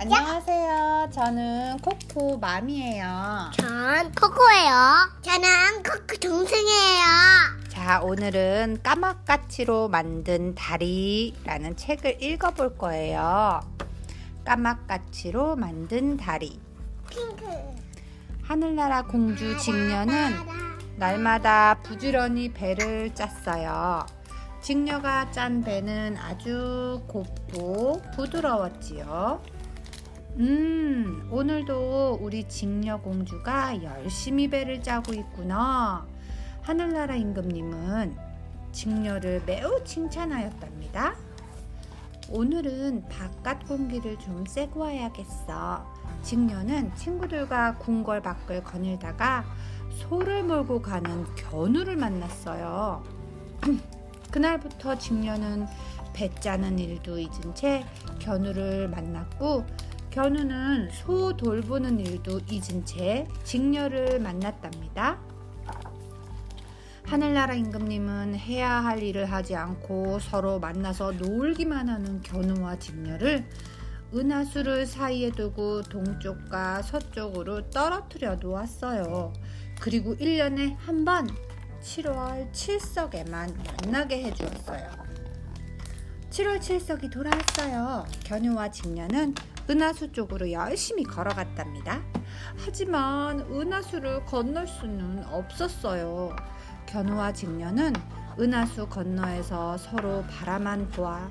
안녕하세요. 저는 코코 맘이에요. 전 코코예요. 저는 코코 동생이에요. 자, 오늘은 까막까치로 만든 다리라는 책을 읽어볼 거예요. 까막까치로 만든 다리. 핑크. 하늘나라 공주 직녀는 날마다 부지런히 배를 짰어요. 직녀가 짠 배는 아주 곱고 부드러웠지요. 음, 오늘도 우리 직녀 공주가 열심히 배를 짜고 있구나. 하늘나라 임금님은 직녀를 매우 칭찬하였답니다. 오늘은 바깥 공기를 좀 쐬고 와야겠어. 직녀는 친구들과 궁궐 밖을 거닐다가 소를 몰고 가는 견우를 만났어요. 그날부터 직녀는 배 짜는 일도 잊은 채 견우를 만났고 견우는 소 돌보는 일도 잊은 채 직녀를 만났답니다. 하늘나라 임금님은 해야 할 일을 하지 않고 서로 만나서 놀기만 하는 견우와 직녀를 은하수를 사이에 두고 동쪽과 서쪽으로 떨어뜨려 놓았어요. 그리고 1년에 한 번 7월 7석에만 만나게 해주었어요. 7월 7석이 돌아왔어요. 견우와 직녀는 은하수 쪽으로 열심히 걸어갔답니다. 하지만 은하수를 건널 수는 없었어요. 견우와 직녀는 은하수 건너에서 서로 바라만 보아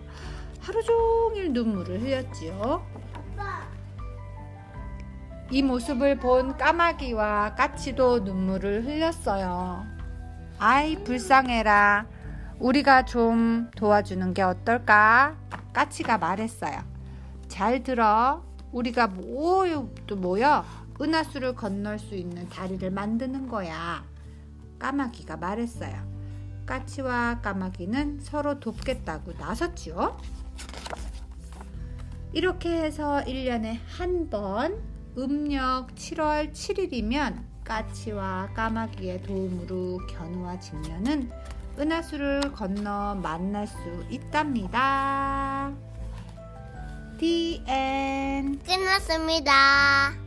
하루 종일 눈물을 흘렸지요. 이 모습을 본 까마귀와 까치도 눈물을 흘렸어요. 아이, 불쌍해라. 우리가 좀 도와주는 게 어떨까? 까치가 말했어요. 잘 들어. 우리가 모여, 모여 은하수를 건널 수 있는 다리를 만드는 거야. 까마귀가 말했어요. 까치와 까마귀는 서로 돕겠다고 나섰지요. 이렇게 해서 1년에 한 번 음력 7월 7일이면 까치와 까마귀의 도움으로 견우와 직녀는 은하수를 건너 만날 수 있답니다. The end. 끝났습니다.